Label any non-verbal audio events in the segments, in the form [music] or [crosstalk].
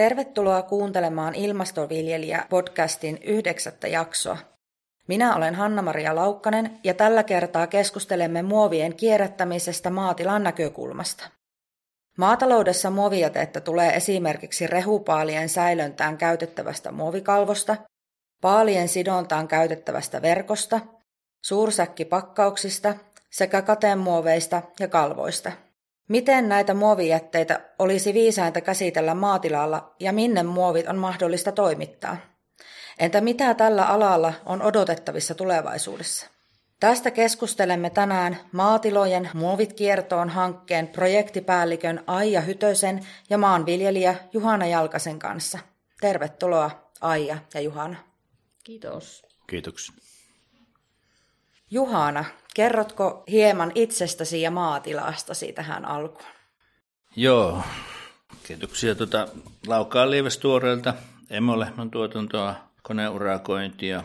Tervetuloa kuuntelemaan Ilmastoviljelijä-podcastin yhdeksättä jaksoa. Minä olen Hanna-Maria Laukkanen ja tällä kertaa keskustelemme muovien kierrättämisestä maatilan näkökulmasta. Maataloudessa muovijätettä tulee esimerkiksi rehupaalien säilöntään käytettävästä muovikalvosta, paalien sidontaan käytettävästä verkosta, suursäkkipakkauksista sekä kateenmuoveista ja kalvoista – Miten näitä muovijätteitä olisi viisainta käsitellä maatilalla ja minne muovit on mahdollista toimittaa? Entä mitä tällä alalla on odotettavissa tulevaisuudessa? Tästä keskustelemme tänään maatilojen muovit kiertoon hankkeen projektipäällikön Aija Hytösen ja maanviljelijä Juhana Jalkasen kanssa. Tervetuloa Aija ja Juhana. Kiitos. Kiitoksia. Juhana, kerrotko hieman itsestäsi ja maatilastasi tähän alkuun? Joo, kiitoksia tuota Laukaan Lievestuoreelta, emolehmän tuotantoa, koneurakointia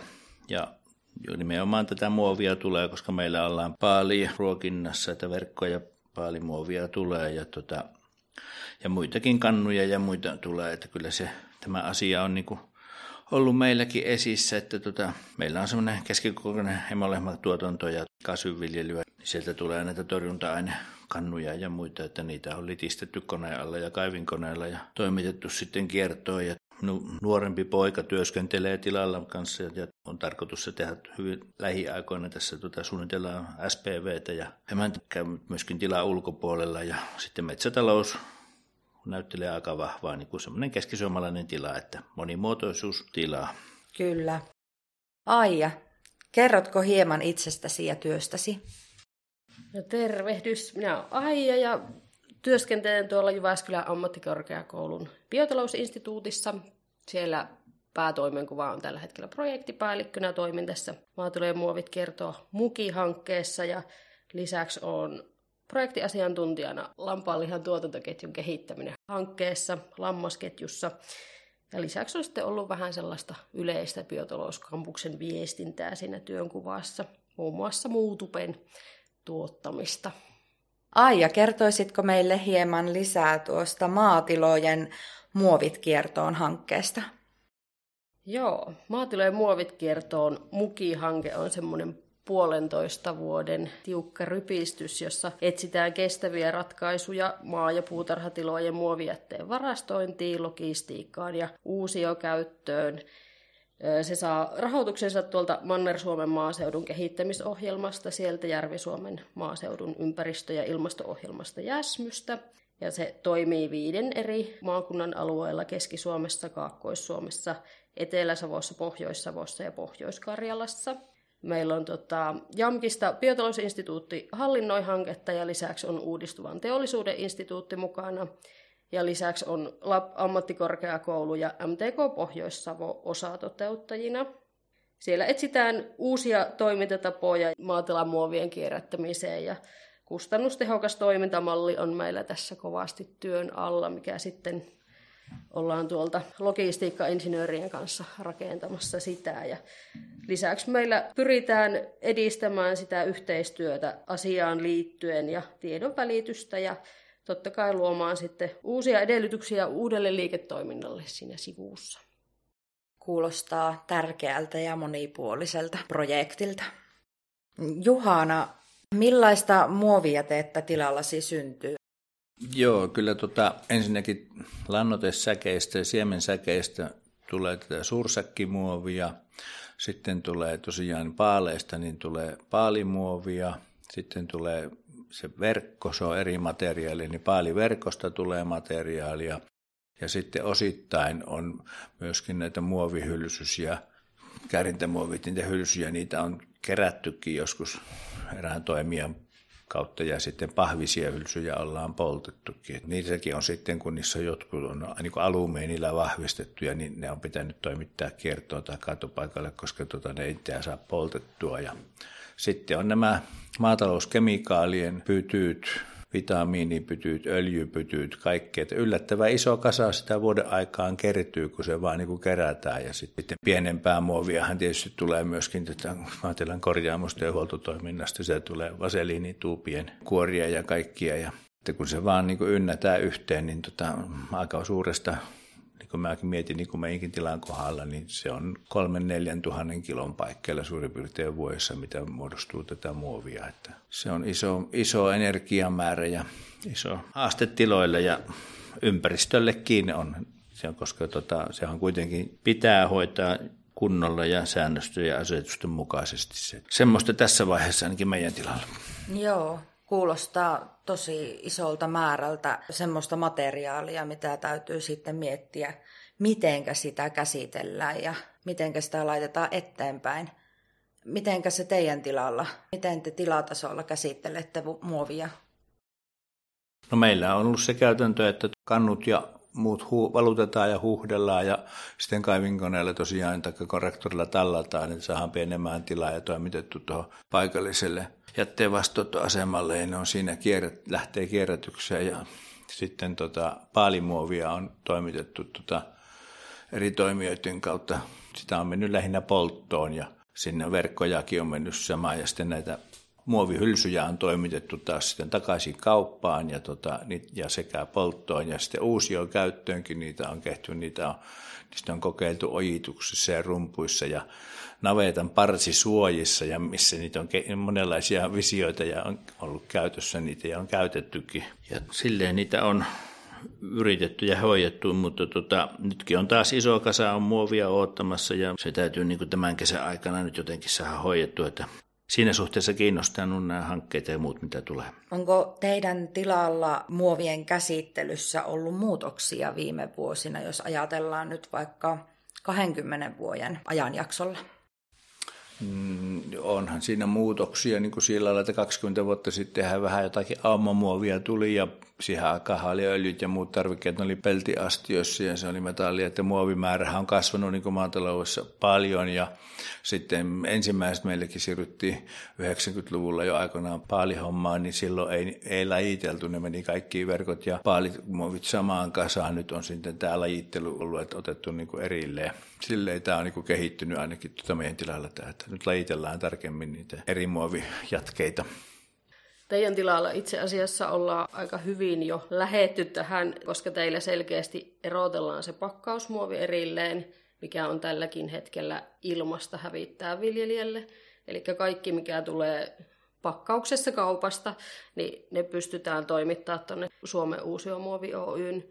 ja nimenomaan tätä muovia tulee, koska meillä ollaan paali ruokinnassa, että verkkoja paalimuovia tulee ja, tota, ja muitakin kannuja ja muita tulee, että kyllä se, tämä asia on niin kuin ollut meilläkin esissä, että tota, meillä on semmoinen keskikokoinen hemolehmatuotanto ja kasvinviljelyä. Sieltä tulee näitä torjunta-ainekannuja ja muita, että niitä on litistetty koneella ja kaivinkoneella ja toimitettu sitten kiertoon. Ja nuorempi poika työskentelee tilalla kanssa ja on tarkoitus se tehdä hyvin lähiaikoina. Tässä tota, suunnitellaan SPVtä ja emäntä käy myöskin tilaa ulkopuolella ja sitten metsätalous näyttelee aika vahvaa niin kuin semmoinen keskisuomalainen tila, että monimuotoisuus tilaa. Kyllä. Aija, kerrotko hieman itsestäsi ja työstäsi? No tervehdys, minä olen Aija ja työskentelen tuolla Jyväskylän ammattikorkeakoulun biotalousinstituutissa. Siellä päätoimenkuva on tällä hetkellä projektipäällikkönä toimin tässä Maatilojen muovit kertoo Muki-hankkeessa ja lisäksi on projektiasiantuntijana lampaanlihan tuotantoketjun kehittäminen hankkeessa, lammasketjussa. Ja lisäksi on sitten ollut vähän sellaista yleistä biotalouskampuksen viestintää siinä työnkuvassa, muun muassa muutupen tuottamista. Aija, kertoisitko meille hieman lisää tuosta maatilojen muovit kiertoon hankkeesta? Joo, maatilojen muovit kiertoon Muki-hanke on semmoinen puolentoista vuoden tiukka rypistys, jossa etsitään kestäviä ratkaisuja maa- ja puutarhatilojen muovijätteen varastointiin, logistiikkaan ja uusiokäyttöön. Se saa rahoituksensa tuolta Manner-Suomen maaseudun kehittämisohjelmasta, sieltä Järvi-Suomen maaseudun ympäristö- ja ilmasto-ohjelmasta Jäsmystä. Ja se toimii viiden eri maakunnan alueella Keski-Suomessa, Kaakkois-Suomessa, Etelä-Savossa, Pohjois-Savossa ja Pohjois-Karjalassa – Meillä on tota, JAMKista biotalousinstituutti hallinnoi hanketta ja lisäksi on uudistuvan teollisuuden instituutti mukana. Ja lisäksi on LAP ammattikorkeakoulu ja MTK Pohjois-Savo osatoteuttajina. Siellä etsitään uusia toimintatapoja maatilamuovien kierrättämiseen ja kustannustehokas toimintamalli on meillä tässä kovasti työn alla, mikä sitten ollaan tuolta logistiikka-insinöörien kanssa rakentamassa sitä. Ja lisäksi meillä pyritään edistämään sitä yhteistyötä asiaan liittyen ja tiedon välitystä ja totta kai luomaan sitten uusia edellytyksiä uudelle liiketoiminnalle siinä sivussa. Kuulostaa tärkeältä ja monipuoliselta projektilta. Juhana, millaista muovijätettä tilallasi syntyy? Joo, kyllä tota, ensinnäkin lannotesäkeistä ja siemensäkeistä tulee tätä suursäkkimuovia, sitten tulee tosiaan paaleista, niin tulee paalimuovia, sitten tulee se verkko, se on eri materiaali, niin paaliverkosta tulee materiaalia, ja sitten osittain on myöskin näitä muovihylsysiä, kärintämuovit, niitä hylsyjä, niitä on kerättykin joskus erään toimijan kautta ja sitten pahvisia hylsyjä ollaan poltettukin. Et niissäkin on sitten, kun niissä jotkut on niin alumiinilla vahvistettuja, niin ne on pitänyt toimittaa kiertoon tai katopaikalle, koska tota, ne ei saa poltettua. Ja sitten on nämä maatalouskemikaalien pytyt, vitamiinipytyt, öljypytyt, kaikki. Että yllättävän iso kasa sitä vuoden aikaan kertyy, kun se vaan niin kuin kerätään. Ja sitten pienempää muoviahan tietysti tulee myöskin tätä maatilan korjaamusta ja huoltotoiminnasta. Se tulee vaseliinituupien kuoria ja kaikkia. Ja että kun se vaan niin kuin ynnätään yhteen, niin tota, aika suuresta kun mäkin mietin niin kun meidänkin tilan kohdalla, niin se on kolmen neljän tuhannen kilon paikkeilla suurin piirtein vuodessa, mitä muodostuu tätä muovia. Että se on iso, iso energiamäärä ja iso haaste tiloille ja ympäristöllekin on, se on koska tota, sehän kuitenkin pitää hoitaa kunnolla ja säännöstöjen ja asetusten mukaisesti. Se. Semmoista tässä vaiheessa ainakin meidän tilalla. Joo, kuulostaa tosi isolta määrältä semmoista materiaalia, mitä täytyy sitten miettiä, mitenkä sitä käsitellään ja mitenkä sitä laitetaan eteenpäin. Mitenkä se teidän tilalla, miten te tilatasolla käsittelette muovia? No meillä on ollut se käytäntö, että kannut ja muut hu- valutetaan ja huuhdellaan ja sitten kaivinkoneella tosiaan tai korrektorilla tallataan, että saadaan pienemmään tilaa ja toimitettu tuohon paikalliselle jätteen vastaanottoasemalle ja ne on siinä kierret, lähtee kierrätykseen ja sitten tota, paalimuovia on toimitettu tota, eri toimijoiden kautta. Sitä on mennyt lähinnä polttoon ja sinne verkkojakin on mennyt samaan ja sitten näitä muovihylsyjä on toimitettu taas sitten takaisin kauppaan ja, tota, ja sekä polttoon ja sitten uusioon käyttöönkin niitä on kehty, niitä on, niistä on kokeiltu ojituksissa ja rumpuissa ja navetan parsisuojissa ja missä niitä on monenlaisia visioita ja on ollut käytössä niitä ja on käytettykin. Ja silleen niitä on yritetty ja hoidettu, mutta tota, nytkin on taas iso kasa on muovia odottamassa ja se täytyy niin tämän kesän aikana nyt jotenkin saada hoidettu, että siinä suhteessa kiinnostanut nämä hankkeet ja muut, mitä tulee. Onko teidän tilalla muovien käsittelyssä ollut muutoksia viime vuosina, jos ajatellaan nyt vaikka 20 vuoden ajanjaksolla? Mm, onhan siinä muutoksia, niin kuin sillä lailla, että 20 vuotta sitten vähän jotakin aumamuovia tuli ja siihen aikaan oli öljyt ja muut tarvikkeet oli peltiastioissa ja se oli metalli, että muovimäärä on kasvanut niin maataloudessa paljon ja sitten ensimmäiset meillekin siirryttiin 90-luvulla jo aikoinaan paalihommaan, niin silloin ei, ei lajiteltu, ne meni kaikki verkot ja paalimuovit samaan kasaan. Nyt on sitten tämä lajittelu ollut, että otettu niin kuin erilleen. Silleen tämä on niin kuin kehittynyt ainakin tuota meidän tilalla, että nyt lajitellaan tarkemmin niitä eri muovijatkeita. Teidän tilalla itse asiassa ollaan aika hyvin jo lähetty tähän, koska teillä selkeästi erotellaan se pakkausmuovi erilleen, mikä on tälläkin hetkellä ilmasta hävittää viljelijälle. Eli kaikki, mikä tulee pakkauksessa kaupasta, niin ne pystytään toimittaa tuonne Suomen Uusiomuovi Oyn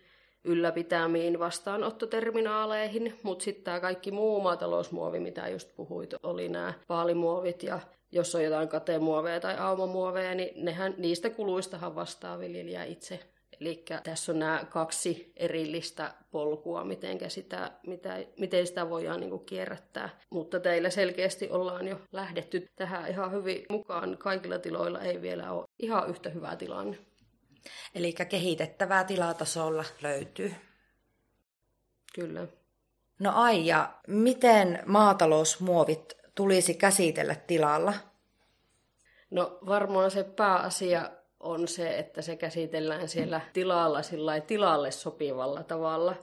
ylläpitämiin vastaanottoterminaaleihin, mutta sitten tämä kaikki muu maatalousmuovi, mitä just puhuit, oli nämä paalimuovit ja jos on jotain katemuoveja tai aumamuoveja, niin nehän, niistä kuluistahan vastaa viljelijä itse. Eli tässä on nämä kaksi erillistä polkua, miten sitä, mitä, miten sitä voidaan niin kuin kierrättää. Mutta teillä selkeästi ollaan jo lähdetty tähän ihan hyvin mukaan. Kaikilla tiloilla ei vielä ole ihan yhtä hyvä tilanne. Eli kehitettävää tilatasolla löytyy. Kyllä. No Aija, miten maatalousmuovit tulisi käsitellä tilalla? No varmaan se pääasia on se, että se käsitellään siellä tilalla sillä tilalle sopivalla tavalla,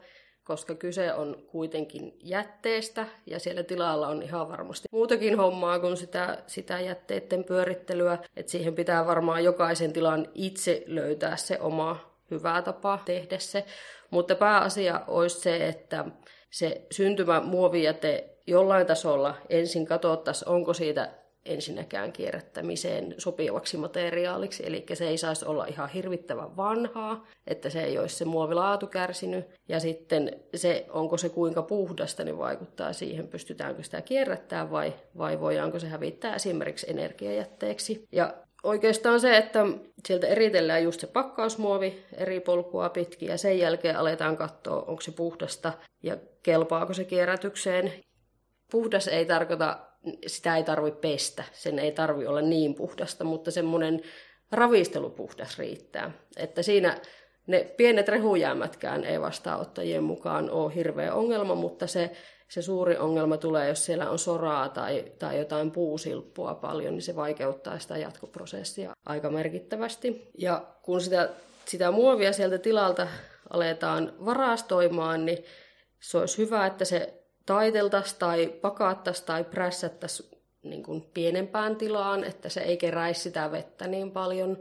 koska kyse on kuitenkin jätteestä ja siellä tilalla on ihan varmasti muutakin hommaa kuin sitä, sitä jätteiden pyörittelyä. että siihen pitää varmaan jokaisen tilan itse löytää se oma hyvä tapa tehdä se. Mutta pääasia olisi se, että se syntymä muovijäte jollain tasolla ensin katsottaisiin, onko siitä ensinnäkään kierrättämiseen sopivaksi materiaaliksi, eli se ei saisi olla ihan hirvittävän vanhaa, että se ei olisi se muovilaatu kärsinyt, ja sitten se, onko se kuinka puhdasta, niin vaikuttaa siihen, pystytäänkö sitä kierrättämään vai, vai voidaanko se hävittää esimerkiksi energiajätteeksi. Ja oikeastaan se, että sieltä eritellään just se pakkausmuovi eri polkua pitkin ja sen jälkeen aletaan katsoa, onko se puhdasta ja kelpaako se kierrätykseen. Puhdas ei tarkoita sitä ei tarvi pestä, sen ei tarvi olla niin puhdasta, mutta semmoinen ravistelupuhdas riittää. Että siinä ne pienet rehujäämätkään ei vastaanottajien mukaan ole hirveä ongelma, mutta se, se suuri ongelma tulee, jos siellä on soraa tai, tai jotain puusilppua paljon, niin se vaikeuttaa sitä jatkoprosessia aika merkittävästi. Ja kun sitä, sitä muovia sieltä tilalta aletaan varastoimaan, niin se olisi hyvä, että se taiteltaisiin tai pakattaisiin tai prässättäisiin niin pienempään tilaan, että se ei keräisi sitä vettä niin paljon.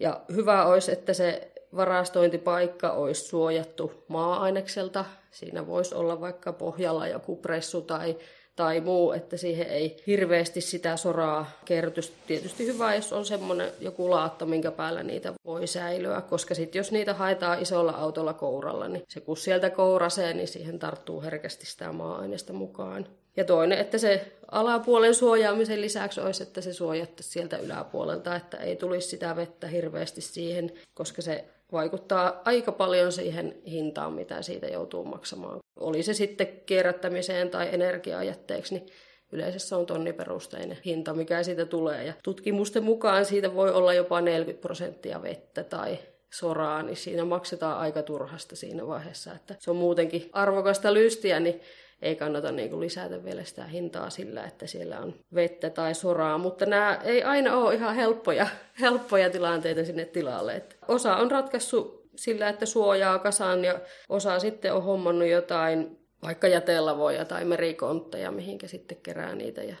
Ja hyvä olisi, että se varastointipaikka olisi suojattu maa-ainekselta. Siinä voisi olla vaikka pohjalla joku pressu tai tai muu, että siihen ei hirveästi sitä soraa kerrytys. Tietysti hyvä, jos on semmoinen joku laatta, minkä päällä niitä voi säilyä, koska sitten jos niitä haetaan isolla autolla kouralla, niin se kun sieltä kourasee, niin siihen tarttuu herkästi sitä maa-aineesta mukaan. Ja toinen, että se alapuolen suojaamisen lisäksi olisi, että se suojattaisi sieltä yläpuolelta, että ei tulisi sitä vettä hirveästi siihen, koska se vaikuttaa aika paljon siihen hintaan, mitä siitä joutuu maksamaan. Oli se sitten kierrättämiseen tai energiajätteeksi, niin yleensä se on tonniperusteinen hinta, mikä siitä tulee. Ja tutkimusten mukaan siitä voi olla jopa 40 prosenttia vettä tai soraa, niin siinä maksetaan aika turhasta siinä vaiheessa. Että se on muutenkin arvokasta lystiä, niin ei kannata niin kuin lisätä vielä sitä hintaa sillä, että siellä on vettä tai soraa, mutta nämä ei aina ole ihan helppoja, [laughs] helppoja tilanteita sinne tilalle. Että osa on ratkaissut sillä, että suojaa kasaan ja osa sitten on hommannut jotain vaikka jätelavoja tai merikontteja, mihinkä sitten kerää niitä ja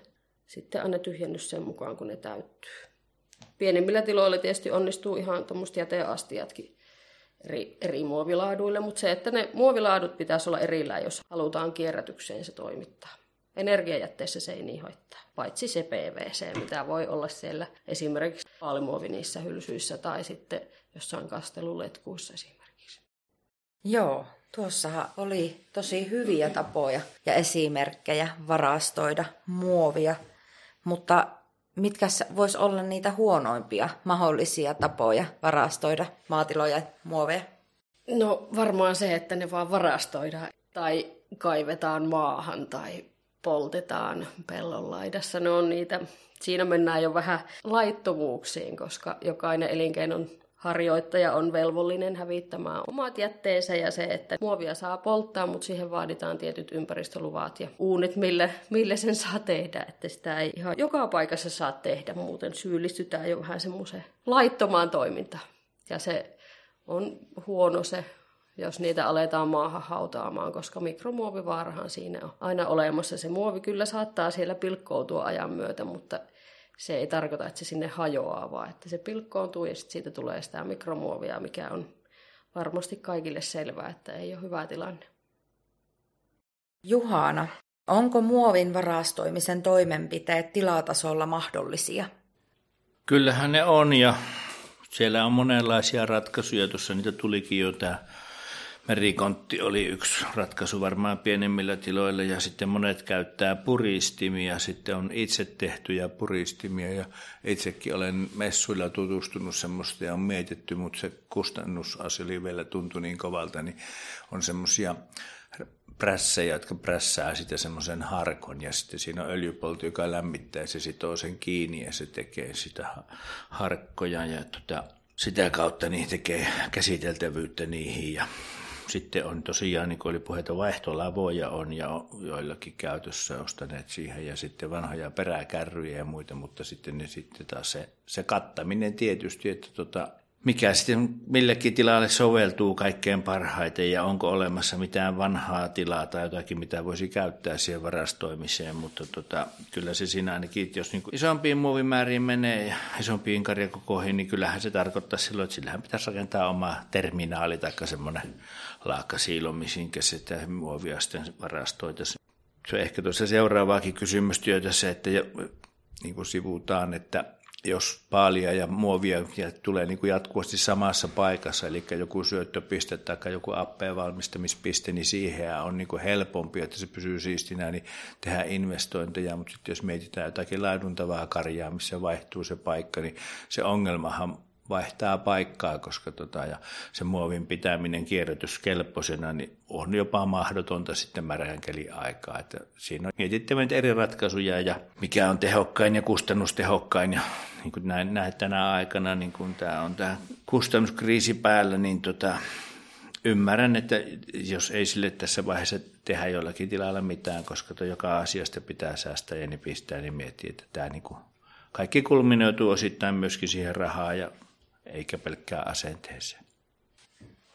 sitten aina tyhjennys sen mukaan, kun ne täyttyy. Pienemmillä tiloilla tietysti onnistuu ihan tuommoista jäteastiatkin eri, eri muovilaaduille, mutta se, että ne muovilaadut pitäisi olla erillään, jos halutaan kierrätykseen se toimittaa. Energiajätteessä se ei niin hoittaa, paitsi se PVC, mitä voi olla siellä esimerkiksi paalimuovi niissä hylsyissä tai sitten jossain kasteluletkuissa esimerkiksi. Joo, tuossa oli tosi hyviä tapoja ja esimerkkejä varastoida muovia, mutta mitkä vois olla niitä huonoimpia mahdollisia tapoja varastoida maatiloja muoveja? No varmaan se, että ne vaan varastoidaan tai kaivetaan maahan tai poltetaan pellon laidassa. Ne on niitä, siinä mennään jo vähän laittomuuksiin, koska jokainen elinkeinon harjoittaja on velvollinen hävittämään omat jätteensä ja se, että muovia saa polttaa, mutta siihen vaaditaan tietyt ympäristöluvat ja uunit, millä, millä sen saa tehdä. Että sitä ei ihan joka paikassa saa tehdä, muuten syyllistytään jo vähän semmoiseen laittomaan toimintaan. Ja se on huono se jos niitä aletaan maahan hautaamaan, koska mikromuovivaarahan siinä on aina olemassa. Se muovi kyllä saattaa siellä pilkkoutua ajan myötä, mutta se ei tarkoita, että se sinne hajoaa, vaan että se pilkkoontuu ja sitten siitä tulee sitä mikromuovia, mikä on varmasti kaikille selvää, että ei ole hyvä tilanne. Juhana, onko muovin varastoimisen toimenpiteet tilatasolla mahdollisia? Kyllähän ne on ja siellä on monenlaisia ratkaisuja. Tuossa niitä tulikin jo tämä Merikontti oli yksi ratkaisu varmaan pienemmillä tiloilla ja sitten monet käyttää puristimia, sitten on itse tehtyjä puristimia ja itsekin olen messuilla tutustunut semmoista ja on mietitty, mutta se kustannusasia vielä tuntui niin kovalta, niin on semmoisia prässejä, jotka prässää sitten semmoisen harkon ja sitten siinä on öljypolti, joka lämmittää ja se sitoo sen kiinni ja se tekee sitä harkkoja ja tota, sitä kautta niin tekee käsiteltävyyttä niihin ja sitten on tosiaan, niin kuin oli puheita, vaihtolavoja on ja joillakin käytössä ostaneet siihen ja sitten vanhoja peräkärryjä ja muita, mutta sitten ne sitten taas se, se kattaminen tietysti, että tota, mikä sitten millekin tilalle soveltuu kaikkein parhaiten ja onko olemassa mitään vanhaa tilaa tai jotakin, mitä voisi käyttää siihen varastoimiseen, mutta tota, kyllä se siinä ainakin, jos niin isompiin muovimääriin menee ja isompiin karjakokoihin, niin kyllähän se tarkoittaa silloin, että sillähän pitäisi rakentaa oma terminaali tai semmoinen laakkasiilo, mihinkä sitä muovia sitten varastoitaisiin. Se on ehkä tuossa seuraavaakin kysymystyötä se, että niin kuin sivutaan, että jos paalia ja muovia ja tulee niin kuin jatkuvasti samassa paikassa, eli joku syöttöpiste tai joku appeen valmistamispiste, niin siihen on niin kuin helpompi, että se pysyy siistinä, niin tehdään investointeja, mutta sitten jos mietitään jotakin laiduntavaa karjaa, missä vaihtuu se paikka, niin se ongelmahan vaihtaa paikkaa, koska tota, ja se muovin pitäminen kierrätyskelpoisena niin on jopa mahdotonta sitten märän aikaa. Että siinä on mietittävä eri ratkaisuja ja mikä on tehokkain ja kustannustehokkain. Ja niin kuin näin, näin tänä aikana, niin kun tämä on tämä kustannuskriisi päällä, niin tota, ymmärrän, että jos ei sille tässä vaiheessa tehdä jollakin tilalla mitään, koska joka asiasta pitää säästää ja niin pistää, niin miettii, että tämä niin kuin kaikki kulminoituu osittain myöskin siihen rahaan ja eikä pelkkää asenteeseen.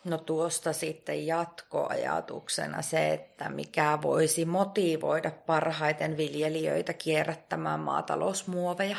No tuosta sitten jatkoajatuksena se, että mikä voisi motivoida parhaiten viljelijöitä kierrättämään maatalousmuoveja.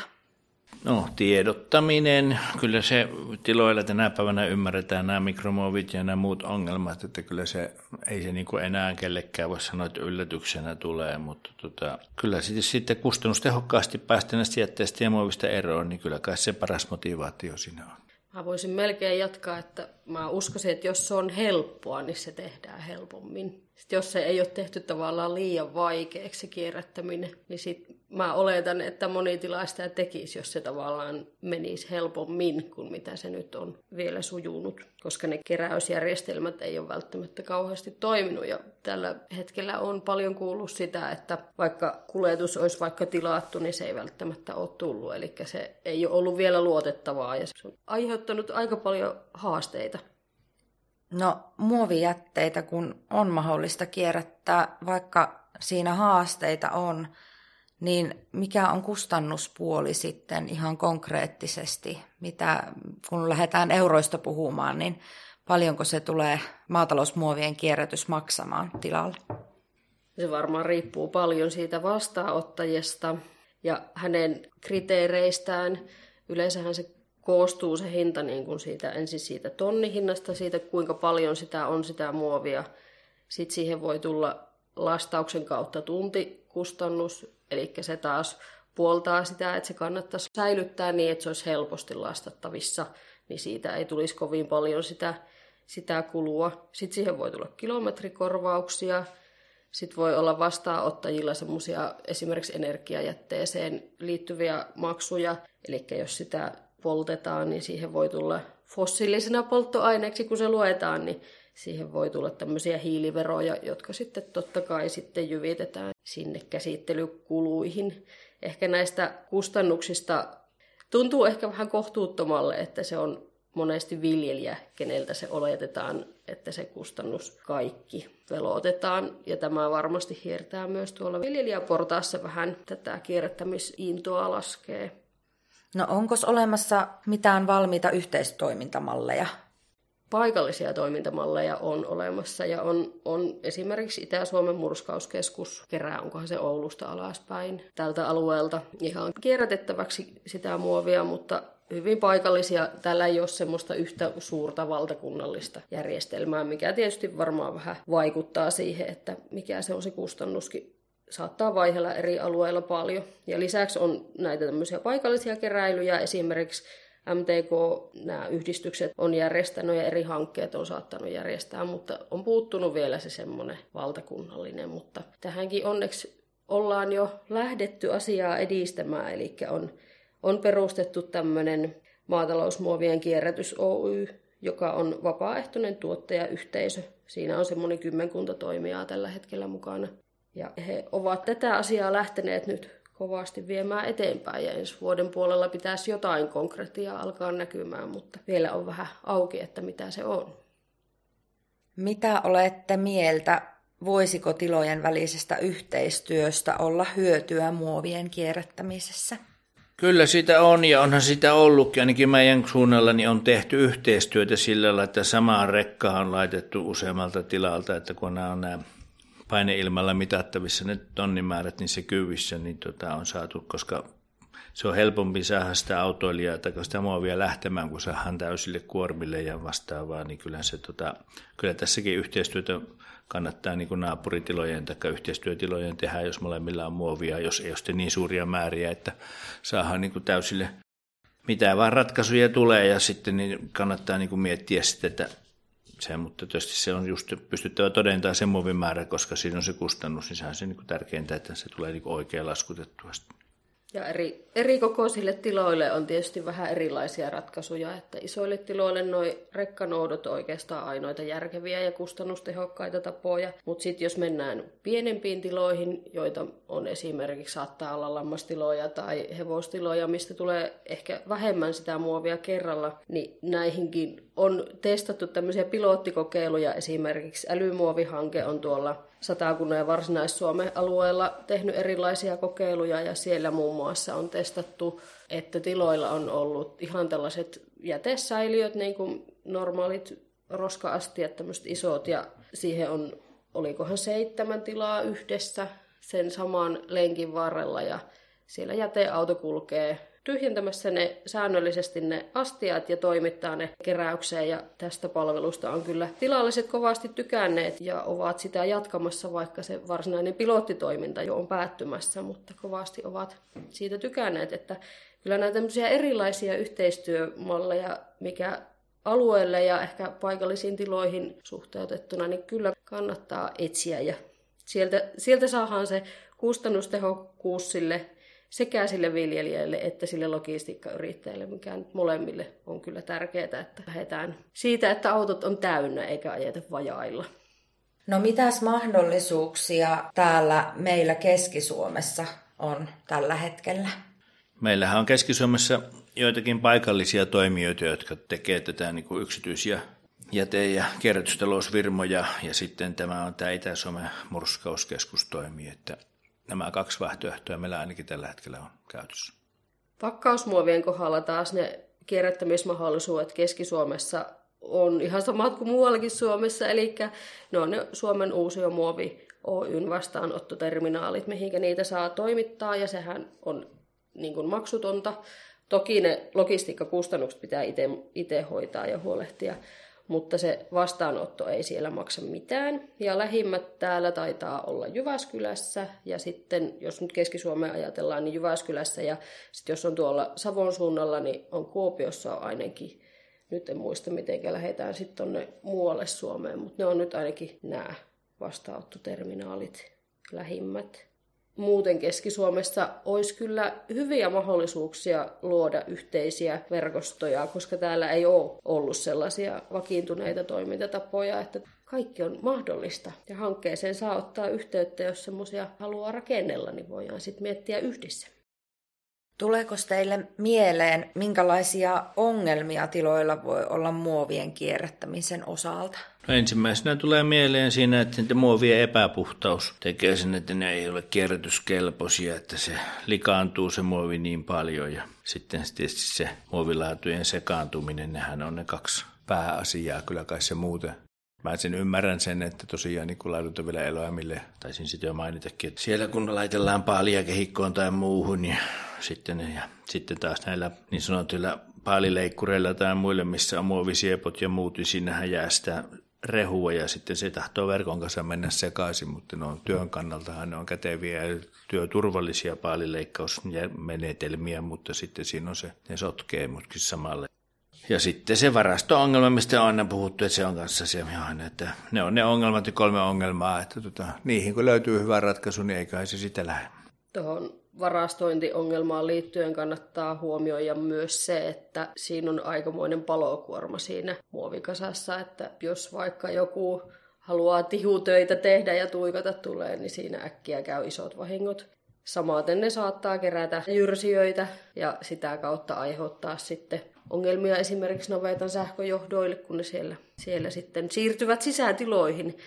No, tiedottaminen. Kyllä se tiloilla tänä päivänä ymmärretään nämä mikromuovit ja nämä muut ongelmat, että kyllä se ei se niin enää kellekään voi sanoa, että yllätyksenä tulee, mutta tota, kyllä sitten, sitten kustannustehokkaasti päästä näistä jätteistä ja muovista eroon, niin kyllä kai se paras motivaatio siinä on. Mä voisin melkein jatkaa, että mä uskoisin, että jos se on helppoa, niin se tehdään helpommin. Sitten jos se ei ole tehty tavallaan liian vaikeaksi se kierrättäminen, niin sit mä oletan, että moni tilaista tekisi, jos se tavallaan menisi helpommin kuin mitä se nyt on vielä sujunut, koska ne keräysjärjestelmät ei ole välttämättä kauheasti toiminut. Ja tällä hetkellä on paljon kuullut sitä, että vaikka kuljetus olisi vaikka tilattu, niin se ei välttämättä ole tullut. Eli se ei ole ollut vielä luotettavaa ja se on aiheuttanut aika paljon haasteita. No muovijätteitä, kun on mahdollista kierrättää, vaikka siinä haasteita on, niin mikä on kustannuspuoli sitten ihan konkreettisesti, mitä kun lähdetään euroista puhumaan, niin paljonko se tulee maatalousmuovien kierrätys maksamaan tilalla? Se varmaan riippuu paljon siitä vastaanottajasta ja hänen kriteereistään. Yleensähän se koostuu se hinta niin kuin siitä, ensin siitä tonnihinnasta, siitä kuinka paljon sitä on sitä muovia. Sitten siihen voi tulla lastauksen kautta tuntikustannus, eli se taas puoltaa sitä, että se kannattaisi säilyttää niin, että se olisi helposti lastattavissa, niin siitä ei tulisi kovin paljon sitä, sitä kulua. Sitten siihen voi tulla kilometrikorvauksia, sitten voi olla vastaanottajilla semmoisia esimerkiksi energiajätteeseen liittyviä maksuja, eli jos sitä poltetaan, niin siihen voi tulla fossiilisena polttoaineeksi, kun se luetaan, niin siihen voi tulla tämmöisiä hiiliveroja, jotka sitten totta kai sitten jyvitetään sinne käsittelykuluihin. Ehkä näistä kustannuksista tuntuu ehkä vähän kohtuuttomalle, että se on monesti viljelijä, keneltä se oletetaan, että se kustannus kaikki velotetaan. Ja tämä varmasti hiertää myös tuolla viljelijäportaassa vähän tätä kierrättämisintoa laskee. No onko olemassa mitään valmiita yhteistoimintamalleja paikallisia toimintamalleja on olemassa ja on, on esimerkiksi Itä-Suomen murskauskeskus kerää, onkohan se Oulusta alaspäin tältä alueelta ihan kierrätettäväksi sitä muovia, mutta hyvin paikallisia. Tällä ei ole semmoista yhtä suurta valtakunnallista järjestelmää, mikä tietysti varmaan vähän vaikuttaa siihen, että mikä se on se kustannuskin saattaa vaihella eri alueilla paljon. Ja lisäksi on näitä tämmöisiä paikallisia keräilyjä, esimerkiksi MTK, nämä yhdistykset on järjestänyt ja eri hankkeet on saattanut järjestää, mutta on puuttunut vielä se semmoinen valtakunnallinen, mutta tähänkin onneksi ollaan jo lähdetty asiaa edistämään, eli on, on perustettu tämmöinen maatalousmuovien kierrätys Oy, joka on vapaaehtoinen tuottajayhteisö. Siinä on semmoinen kymmenkunta toimijaa tällä hetkellä mukana. Ja he ovat tätä asiaa lähteneet nyt kovasti viemään eteenpäin ja ensi vuoden puolella pitäisi jotain konkretiaa alkaa näkymään, mutta vielä on vähän auki, että mitä se on. Mitä olette mieltä, voisiko tilojen välisestä yhteistyöstä olla hyötyä muovien kierrättämisessä? Kyllä sitä on ja onhan sitä ollutkin, ainakin meidän suunnalla niin on tehty yhteistyötä sillä lailla, että samaan rekkaan on laitettu useammalta tilalta, että kun nämä on nämä paineilmalla mitattavissa ne tonnimäärät niissä kyvissä niin tota, on saatu, koska se on helpompi saada sitä autoilijaa tai sitä muovia lähtemään, kun saadaan täysille kuormille ja vastaavaa, niin kyllä, se, tota, kyllä tässäkin yhteistyötä kannattaa niin kuin naapuritilojen tai yhteistyötilojen tehdä, jos molemmilla on muovia, jos ei ole niin suuria määriä, että saadaan niin kuin täysille mitä vaan ratkaisuja tulee ja sitten niin kannattaa niin kuin miettiä sitten, että se, mutta tietysti se on just pystyttävä todentamaan se muovimäärä, koska siinä on se kustannus, niin se on se niin tärkeintä, että se tulee niin oikein laskutettua. Ja eri, eri kokoisille tiloille on tietysti vähän erilaisia ratkaisuja, että isoille tiloille nuo rekkanoudot on oikeastaan ainoita järkeviä ja kustannustehokkaita tapoja, mutta sitten jos mennään pienempiin tiloihin, joita on esimerkiksi saattaa olla lammastiloja tai hevostiloja, mistä tulee ehkä vähemmän sitä muovia kerralla, niin näihinkin on testattu tämmöisiä pilottikokeiluja, esimerkiksi älymuovihanke on tuolla Satakunnan ja Varsinais-Suomen alueella tehnyt erilaisia kokeiluja ja siellä muun muassa on testattu, että tiloilla on ollut ihan tällaiset jätesäiliöt, niin kuin normaalit roska-astiat, tämmöiset isot ja siihen on, olikohan seitsemän tilaa yhdessä sen saman lenkin varrella ja siellä jäteauto kulkee tyhjentämässä ne säännöllisesti ne astiat ja toimittaa ne keräykseen. Ja tästä palvelusta on kyllä tilalliset kovasti tykänneet ja ovat sitä jatkamassa, vaikka se varsinainen pilottitoiminta jo on päättymässä, mutta kovasti ovat siitä tykänneet, että kyllä näitä erilaisia yhteistyömalleja, mikä alueelle ja ehkä paikallisiin tiloihin suhteutettuna, niin kyllä kannattaa etsiä ja sieltä, sieltä saadaan se kustannustehokkuus sille sekä sille viljelijälle että sille logistiikkayrittäjälle, mikä nyt molemmille on kyllä tärkeää, että lähdetään siitä, että autot on täynnä eikä ajeta vajailla. No mitäs mahdollisuuksia täällä meillä Keski-Suomessa on tällä hetkellä? Meillähän on Keski-Suomessa joitakin paikallisia toimijoita, jotka tekevät tätä niin kuin yksityisiä jäte- ja kierrätystalousfirmoja, ja sitten tämä on tämä Itä-Suomen murskauskeskus toimii, että nämä kaksi vaihtoehtoa meillä ainakin tällä hetkellä on käytössä. Pakkausmuovien kohdalla taas ne kierrättämismahdollisuudet Keski-Suomessa on ihan samat kuin muuallakin Suomessa, eli ne on ne Suomen uusiomuovi Oyn vastaanottoterminaalit, mihinkä niitä saa toimittaa, ja sehän on niin kuin maksutonta. Toki ne logistiikkakustannukset pitää itse hoitaa ja huolehtia, mutta se vastaanotto ei siellä maksa mitään. Ja lähimmät täällä taitaa olla Jyväskylässä, ja sitten jos nyt Keski-Suomeen ajatellaan, niin Jyväskylässä, ja sitten jos on tuolla Savon suunnalla, niin on Kuopiossa ainakin. Nyt en muista, miten lähdetään sitten tuonne muualle Suomeen, mutta ne on nyt ainakin nämä vastaanottoterminaalit lähimmät muuten Keski-Suomessa olisi kyllä hyviä mahdollisuuksia luoda yhteisiä verkostoja, koska täällä ei ole ollut sellaisia vakiintuneita toimintatapoja, että kaikki on mahdollista. Ja hankkeeseen saa ottaa yhteyttä, jos semmoisia haluaa rakennella, niin voidaan sitten miettiä yhdessä. Tuleeko teille mieleen, minkälaisia ongelmia tiloilla voi olla muovien kierrättämisen osalta? No ensimmäisenä tulee mieleen siinä, että muovien epäpuhtaus tekee sen, että ne ei ole kierrätyskelpoisia, että se likaantuu se muovi niin paljon. Ja sitten tietysti se muovilaatujen sekaantuminen, nehän on ne kaksi pääasiaa. Kyllä kai se muuten Mä sen ymmärrän sen, että tosiaan niin kun vielä eläimille, taisin sitten jo mainitakin, että siellä kun laitellaan paalia kehikkoon tai muuhun, niin sitten, ja sitten taas näillä niin sanotuilla paalileikkureilla tai muille, missä on muovisiepot ja muut, niin siinähän jää sitä rehua ja sitten se tahtoo verkon kanssa mennä sekaisin, mutta ne on työn kannaltahan ne on käteviä ja työturvallisia paalileikkausmenetelmiä, mutta sitten siinä on se, ne sotkee mutkin samalle. Ja sitten se varasto-ongelma, mistä on aina puhuttu, että se on kanssa se, että ne on ne ongelmat ja kolme ongelmaa, että tota, niihin kun löytyy hyvä ratkaisu, niin eiköhän se sitä lähde. Tuohon varastointiongelmaan liittyen kannattaa huomioida myös se, että siinä on aikamoinen palokuorma siinä muovikasassa, että jos vaikka joku haluaa tihutöitä tehdä ja tuikata tulee, niin siinä äkkiä käy isot vahingot. Samaten ne saattaa kerätä jyrsijöitä ja sitä kautta aiheuttaa sitten ongelmia esimerkiksi navetan sähköjohdoille, kun ne siellä, siellä sitten siirtyvät sisätiloihin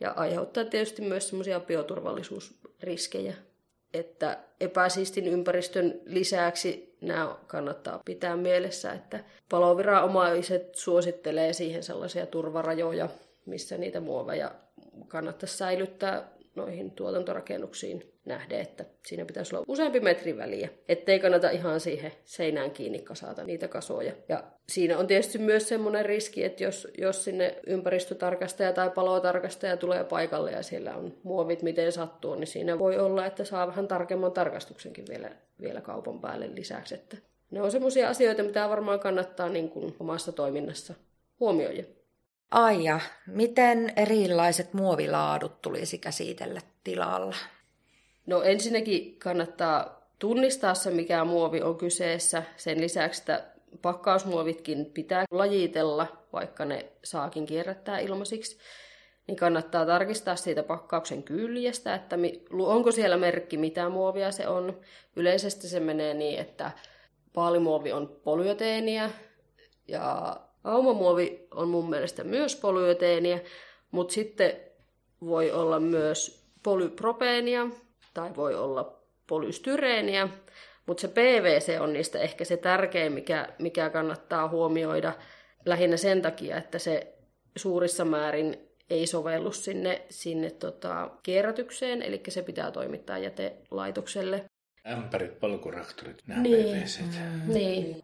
ja aiheuttaa tietysti myös semmoisia bioturvallisuusriskejä että epäsiistin ympäristön lisäksi nämä kannattaa pitää mielessä, että paloviranomaiset suosittelee siihen sellaisia turvarajoja, missä niitä muoveja kannattaisi säilyttää noihin tuotantorakennuksiin nähden, että siinä pitäisi olla useampi metrin väliä, ettei kannata ihan siihen seinään kiinni kasata niitä kasoja. Ja siinä on tietysti myös semmoinen riski, että jos, jos sinne ympäristötarkastaja tai palotarkastaja tulee paikalle ja siellä on muovit miten sattuu, niin siinä voi olla, että saa vähän tarkemman tarkastuksenkin vielä, vielä kaupan päälle lisäksi. Että ne on semmoisia asioita, mitä varmaan kannattaa niin kuin omassa toiminnassa huomioida. Aija, miten erilaiset muovilaadut tulisi käsitellä tilalla? No ensinnäkin kannattaa tunnistaa se, mikä muovi on kyseessä. Sen lisäksi, että pakkausmuovitkin pitää lajitella, vaikka ne saakin kierrättää ilmaisiksi. Niin kannattaa tarkistaa siitä pakkauksen kyljestä, että onko siellä merkki, mitä muovia se on. Yleisesti se menee niin, että paalimuovi on polyeteeniä ja Aumamuovi on mun mielestä myös polyeteeniä, mutta sitten voi olla myös polypropeenia tai voi olla polystyreeniä, mutta se PVC on niistä ehkä se tärkein, mikä, mikä kannattaa huomioida lähinnä sen takia, että se suurissa määrin ei sovellu sinne, sinne tota, kierrätykseen, eli se pitää toimittaa jätelaitokselle. Ämpärit, polkuraktorit, nämä niin. Mm. niin.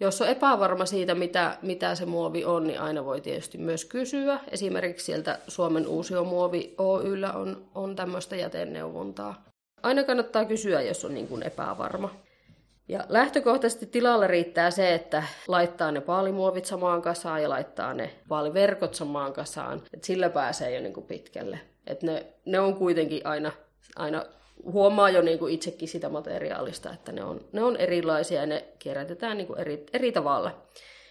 Jos on epävarma siitä, mitä, mitä se muovi on, niin aina voi tietysti myös kysyä. Esimerkiksi sieltä Suomen Uusiomuovi Oyllä on, on tämmöistä jäteneuvontaa. Aina kannattaa kysyä, jos on niin kuin epävarma. Ja lähtökohtaisesti tilalla riittää se, että laittaa ne paalimuovit samaan kasaan ja laittaa ne paaliverkot samaan kasaan. Et sillä pääsee jo niin kuin pitkälle. Et ne, ne on kuitenkin aina, aina huomaa jo niin kuin itsekin sitä materiaalista, että ne on, ne on erilaisia ja ne kierrätetään niin kuin eri, eri tavalla.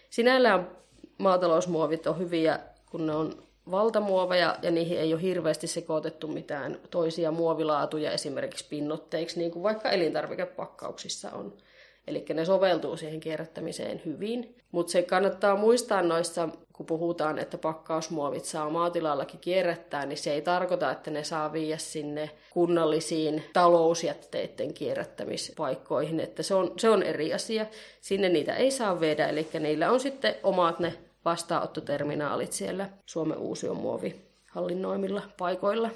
Sinällään maatalousmuovit on hyviä, kun ne on valtamuoveja ja niihin ei ole hirveästi sekoitettu mitään toisia muovilaatuja esimerkiksi pinnotteiksi, niin kuin vaikka elintarvikepakkauksissa on. Eli ne soveltuu siihen kierrättämiseen hyvin. Mutta se kannattaa muistaa noissa, kun puhutaan, että pakkausmuovit saa maatilallakin kierrättää, niin se ei tarkoita, että ne saa viiä sinne kunnallisiin talousjätteiden kierrättämispaikkoihin. Että se on, se on eri asia. Sinne niitä ei saa viedä, eli niillä on sitten omat ne vastaanottoterminaalit siellä Suomen uusiomuovi hallinnoimilla paikoilla.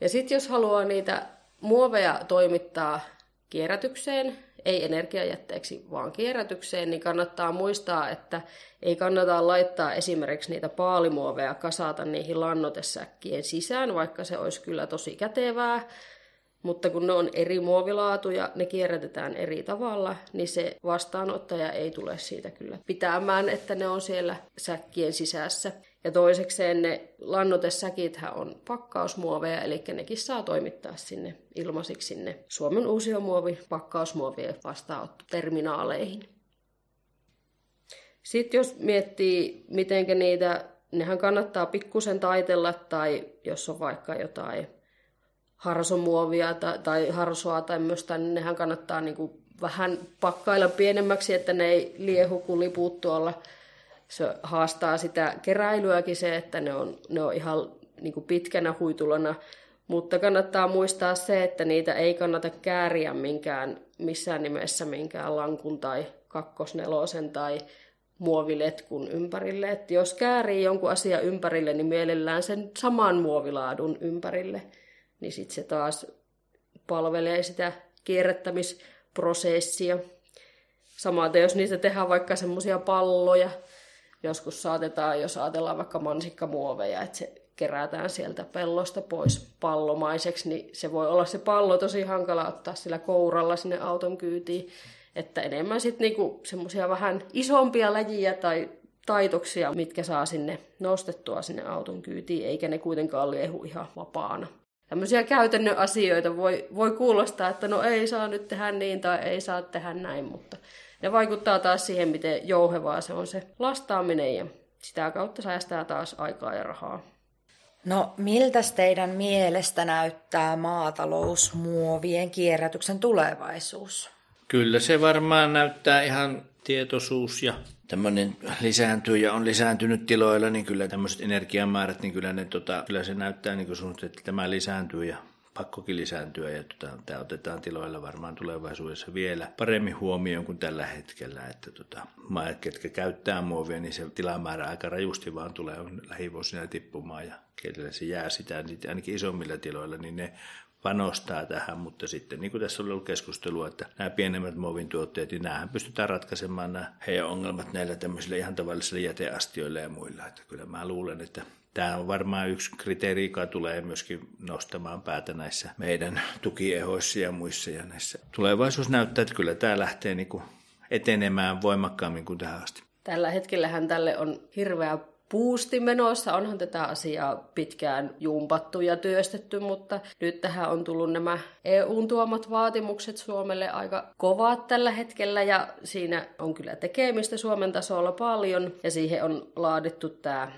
Ja sitten jos haluaa niitä muoveja toimittaa kierrätykseen, ei energiajätteeksi, vaan kierrätykseen, niin kannattaa muistaa, että ei kannata laittaa esimerkiksi niitä paalimuoveja kasata niihin lannotesäkkien sisään, vaikka se olisi kyllä tosi kätevää, mutta kun ne on eri muovilaatuja, ne kierrätetään eri tavalla, niin se vastaanottaja ei tule siitä kyllä pitämään, että ne on siellä säkkien sisässä. Ja toisekseen ne lannotesäkithän on pakkausmuoveja, eli nekin saa toimittaa sinne ilmaisiksi sinne Suomen uusiomuovi pakkausmuovien vastaanottoterminaaleihin. Sitten jos miettii, miten niitä, nehän kannattaa pikkusen taitella, tai jos on vaikka jotain harsomuovia tai, tai harsoa tai tämmöistä, niin nehän kannattaa niin kuin vähän pakkailla pienemmäksi, että ne ei liehu kuin liput tuolla. Se haastaa sitä keräilyäkin se, että ne on, ne on ihan niin kuin pitkänä huitulana. Mutta kannattaa muistaa se, että niitä ei kannata kääriä minkään, missään nimessä minkään lankun tai kakkosnelosen tai muoviletkun ympärille. Että jos käärii jonkun asian ympärille, niin mielellään sen saman muovilaadun ympärille – niin sitten se taas palvelee sitä kierrättämisprosessia. Samaten jos niistä tehdään vaikka semmoisia palloja, joskus saatetaan, jos ajatellaan vaikka mansikkamuoveja, että se kerätään sieltä pellosta pois pallomaiseksi, niin se voi olla se pallo tosi hankala ottaa sillä kouralla sinne auton kyytiin. Että enemmän sitten niinku semmoisia vähän isompia läjiä tai taitoksia, mitkä saa sinne nostettua sinne auton kyytiin, eikä ne kuitenkaan liehu ihan vapaana tämmöisiä käytännön asioita voi, voi kuulostaa, että no ei saa nyt tehdä niin tai ei saa tehdä näin, mutta ne vaikuttaa taas siihen, miten jouhevaa se on se lastaaminen ja sitä kautta säästää taas aikaa ja rahaa. No, miltä teidän mielestä näyttää maatalousmuovien kierrätyksen tulevaisuus? Kyllä se varmaan näyttää ihan tietoisuus ja tämmöinen lisääntyy ja on lisääntynyt tiloilla, niin kyllä tämmöiset energiamäärät, niin kyllä, ne, tota, kyllä se näyttää niin kuin että tämä lisääntyy ja pakkokin lisääntyä ja tota, tämä otetaan tiloilla varmaan tulevaisuudessa vielä paremmin huomioon kuin tällä hetkellä, että tota, ketkä käyttää muovia, niin se tilamäärä aika rajusti vaan tulee lähivuosina tippumaan ja kenelle se jää sitä, niin ainakin isommilla tiloilla, niin ne panostaa tähän, mutta sitten niin kuin tässä oli ollut keskustelua, että nämä pienemmät muovin tuotteet, niin näähän pystytään ratkaisemaan nämä heidän ongelmat näillä tämmöisillä ihan tavallisilla jäteastioilla ja muilla. Että kyllä mä luulen, että tämä on varmaan yksi kriteeri, joka tulee myöskin nostamaan päätä näissä meidän tukiehoissa ja muissa. Ja näissä. Tulevaisuus näyttää, että kyllä tämä lähtee niin kuin etenemään voimakkaammin kuin tähän asti. Tällä hetkellähän tälle on hirveä puusti menossa. Onhan tätä asiaa pitkään jumpattu ja työstetty, mutta nyt tähän on tullut nämä EUn tuomat vaatimukset Suomelle aika kovat tällä hetkellä ja siinä on kyllä tekemistä Suomen tasolla paljon ja siihen on laadittu tämä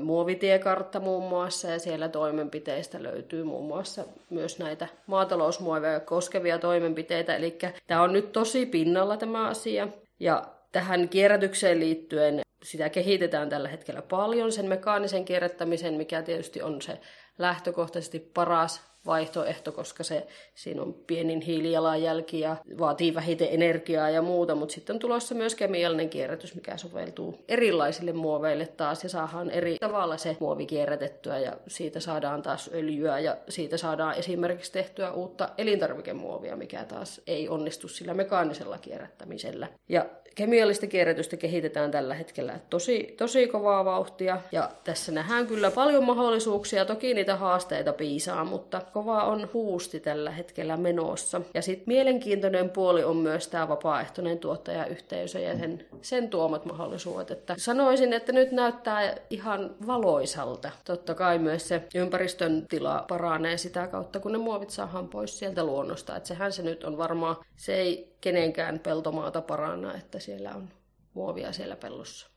muovitiekartta muun muassa ja siellä toimenpiteistä löytyy muun muassa myös näitä maatalousmuoveja koskevia toimenpiteitä. Eli tämä on nyt tosi pinnalla tämä asia ja tähän kierrätykseen liittyen sitä kehitetään tällä hetkellä paljon, sen mekaanisen kierrättämisen, mikä tietysti on se lähtökohtaisesti paras vaihtoehto, koska se, siinä on pienin hiilijalanjälki ja vaatii vähiten energiaa ja muuta, mutta sitten on tulossa myös kemiallinen kierrätys, mikä soveltuu erilaisille muoveille taas ja saadaan eri tavalla se muovi kierrätettyä ja siitä saadaan taas öljyä ja siitä saadaan esimerkiksi tehtyä uutta elintarvikemuovia, mikä taas ei onnistu sillä mekaanisella kierrättämisellä. Ja kemiallista kierrätystä kehitetään tällä hetkellä tosi, tosi kovaa vauhtia ja tässä nähdään kyllä paljon mahdollisuuksia, toki niitä haasteita piisaa, mutta kova on huusti tällä hetkellä menossa. Ja sitten mielenkiintoinen puoli on myös tämä vapaaehtoinen tuottajayhteisö ja sen, sen tuomat mahdollisuudet. Että sanoisin, että nyt näyttää ihan valoisalta. Totta kai myös se ympäristön tila paranee sitä kautta, kun ne muovit saadaan pois sieltä luonnosta. Että sehän se nyt on varmaan, se ei kenenkään peltomaata paranna, että siellä on muovia siellä pellossa.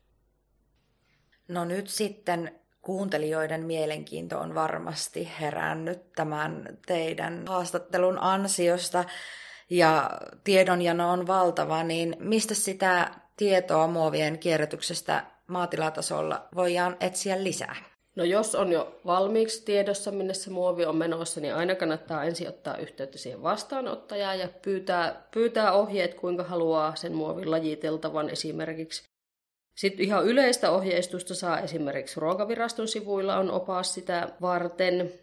No nyt sitten kuuntelijoiden mielenkiinto on varmasti herännyt tämän teidän haastattelun ansiosta ja tiedonjano on valtava, niin mistä sitä tietoa muovien kierrätyksestä maatilatasolla voidaan etsiä lisää? No jos on jo valmiiksi tiedossa, minne se muovi on menossa, niin aina kannattaa ensin ottaa yhteyttä siihen vastaanottajaan ja pyytää, pyytää ohjeet, kuinka haluaa sen muovin lajiteltavan esimerkiksi. Sitten ihan yleistä ohjeistusta saa esimerkiksi Ruokaviraston sivuilla on opas sitä varten.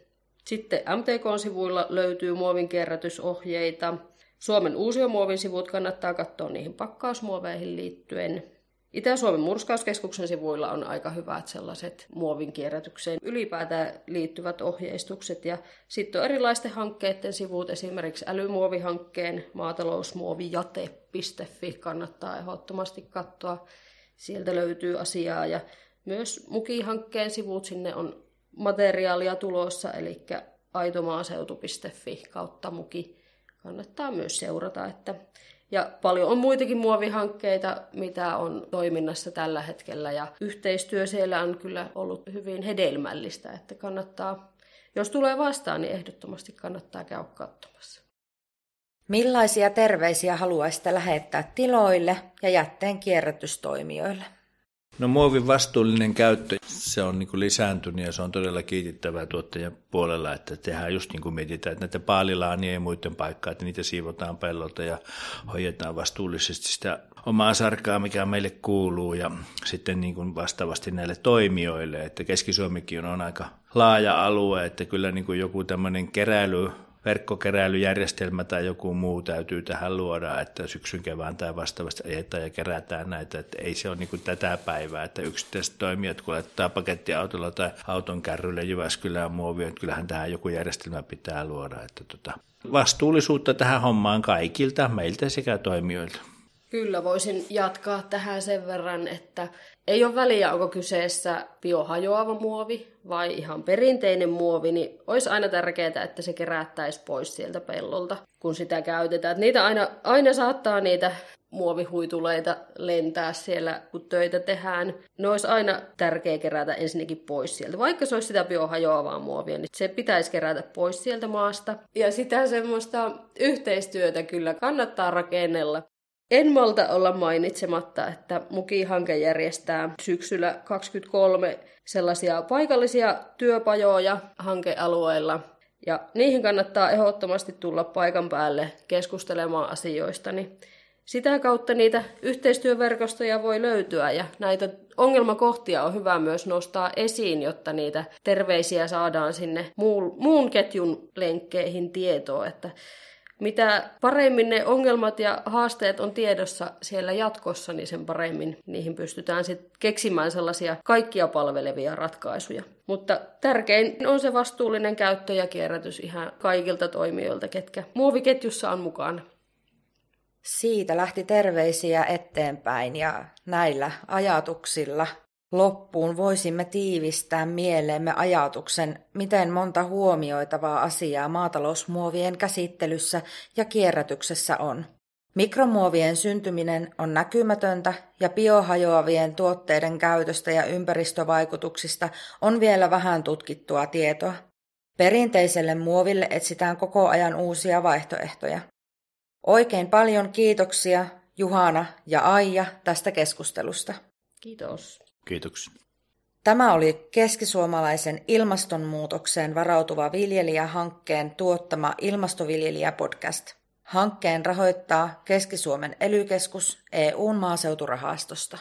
Sitten MTK-sivuilla löytyy muovin kierrätysohjeita. Suomen uusiomuovin sivut kannattaa katsoa niihin pakkausmuoveihin liittyen. Itä-Suomen murskauskeskuksen sivuilla on aika hyvät sellaiset muovin kierrätykseen ylipäätään liittyvät ohjeistukset. Ja sitten on erilaisten hankkeiden sivut, esimerkiksi älymuovihankkeen maatalousmuovijate.fi kannattaa ehdottomasti katsoa. Sieltä löytyy asiaa ja myös Muki-hankkeen sivut sinne on materiaalia tulossa, eli aitomaaseutu.fi kautta Muki kannattaa myös seurata. Että ja paljon on muitakin muovihankkeita, mitä on toiminnassa tällä hetkellä ja yhteistyö siellä on kyllä ollut hyvin hedelmällistä, että kannattaa, jos tulee vastaan, niin ehdottomasti kannattaa käydä katsomassa. Millaisia terveisiä haluaisitte lähettää tiloille ja jätteen kierrätystoimijoille? No muovin vastuullinen käyttö, se on niin lisääntynyt ja se on todella kiitettävää tuottajan puolella, että tehdään just niin kuin mietitään, että näitä paalilaania ei muiden paikkaa, että niitä siivotaan pellolta ja hoidetaan vastuullisesti sitä omaa sarkaa, mikä meille kuuluu ja sitten niin kuin vastaavasti näille toimijoille, että Keski-Suomikin on aika laaja alue, että kyllä niin kuin joku tämmöinen keräily verkkokeräilyjärjestelmä tai joku muu täytyy tähän luoda, että syksyn kevään tai vastaavasti ajetaan ja kerätään näitä. Että ei se ole niin tätä päivää, että yksittäiset toimijat kuljettaa pakettiautolla tai auton kärrylle Jyväskylään muovia, että kyllähän tähän joku järjestelmä pitää luoda. Että tota, vastuullisuutta tähän hommaan kaikilta, meiltä sekä toimijoilta. Kyllä voisin jatkaa tähän sen verran, että ei ole väliä, onko kyseessä biohajoava muovi vai ihan perinteinen muovi, niin olisi aina tärkeää, että se kerättäisi pois sieltä pellolta, kun sitä käytetään. Että niitä aina, aina saattaa niitä muovihuituleita lentää siellä, kun töitä tehdään. Ne olisi aina tärkeää kerätä ensinnäkin pois sieltä. Vaikka se olisi sitä biohajoavaa muovia, niin se pitäisi kerätä pois sieltä maasta. Ja sitä semmoista yhteistyötä kyllä kannattaa rakennella. En malta olla mainitsematta, että Muki-hanke järjestää syksyllä 23 sellaisia paikallisia työpajoja hankealueilla. Ja niihin kannattaa ehdottomasti tulla paikan päälle keskustelemaan asioista. Niin sitä kautta niitä yhteistyöverkostoja voi löytyä ja näitä ongelmakohtia on hyvä myös nostaa esiin, jotta niitä terveisiä saadaan sinne muun ketjun lenkkeihin tietoa. Että mitä paremmin ne ongelmat ja haasteet on tiedossa siellä jatkossa, niin sen paremmin niihin pystytään sitten keksimään sellaisia kaikkia palvelevia ratkaisuja. Mutta tärkein on se vastuullinen käyttö ja kierrätys ihan kaikilta toimijoilta, ketkä muoviketjussa on mukana. Siitä lähti terveisiä eteenpäin ja näillä ajatuksilla Loppuun voisimme tiivistää mieleemme ajatuksen, miten monta huomioitavaa asiaa maatalousmuovien käsittelyssä ja kierrätyksessä on. Mikromuovien syntyminen on näkymätöntä ja biohajoavien tuotteiden käytöstä ja ympäristövaikutuksista on vielä vähän tutkittua tietoa. Perinteiselle muoville etsitään koko ajan uusia vaihtoehtoja. Oikein paljon kiitoksia Juhana ja Aija tästä keskustelusta. Kiitos. Kiitoksia. Tämä oli keskisuomalaisen ilmastonmuutokseen varautuva viljelijä-hankkeen tuottama Ilmastoviljelijä-podcast. Hankkeen rahoittaa Keski-Suomen elykeskus EUn maaseuturahastosta.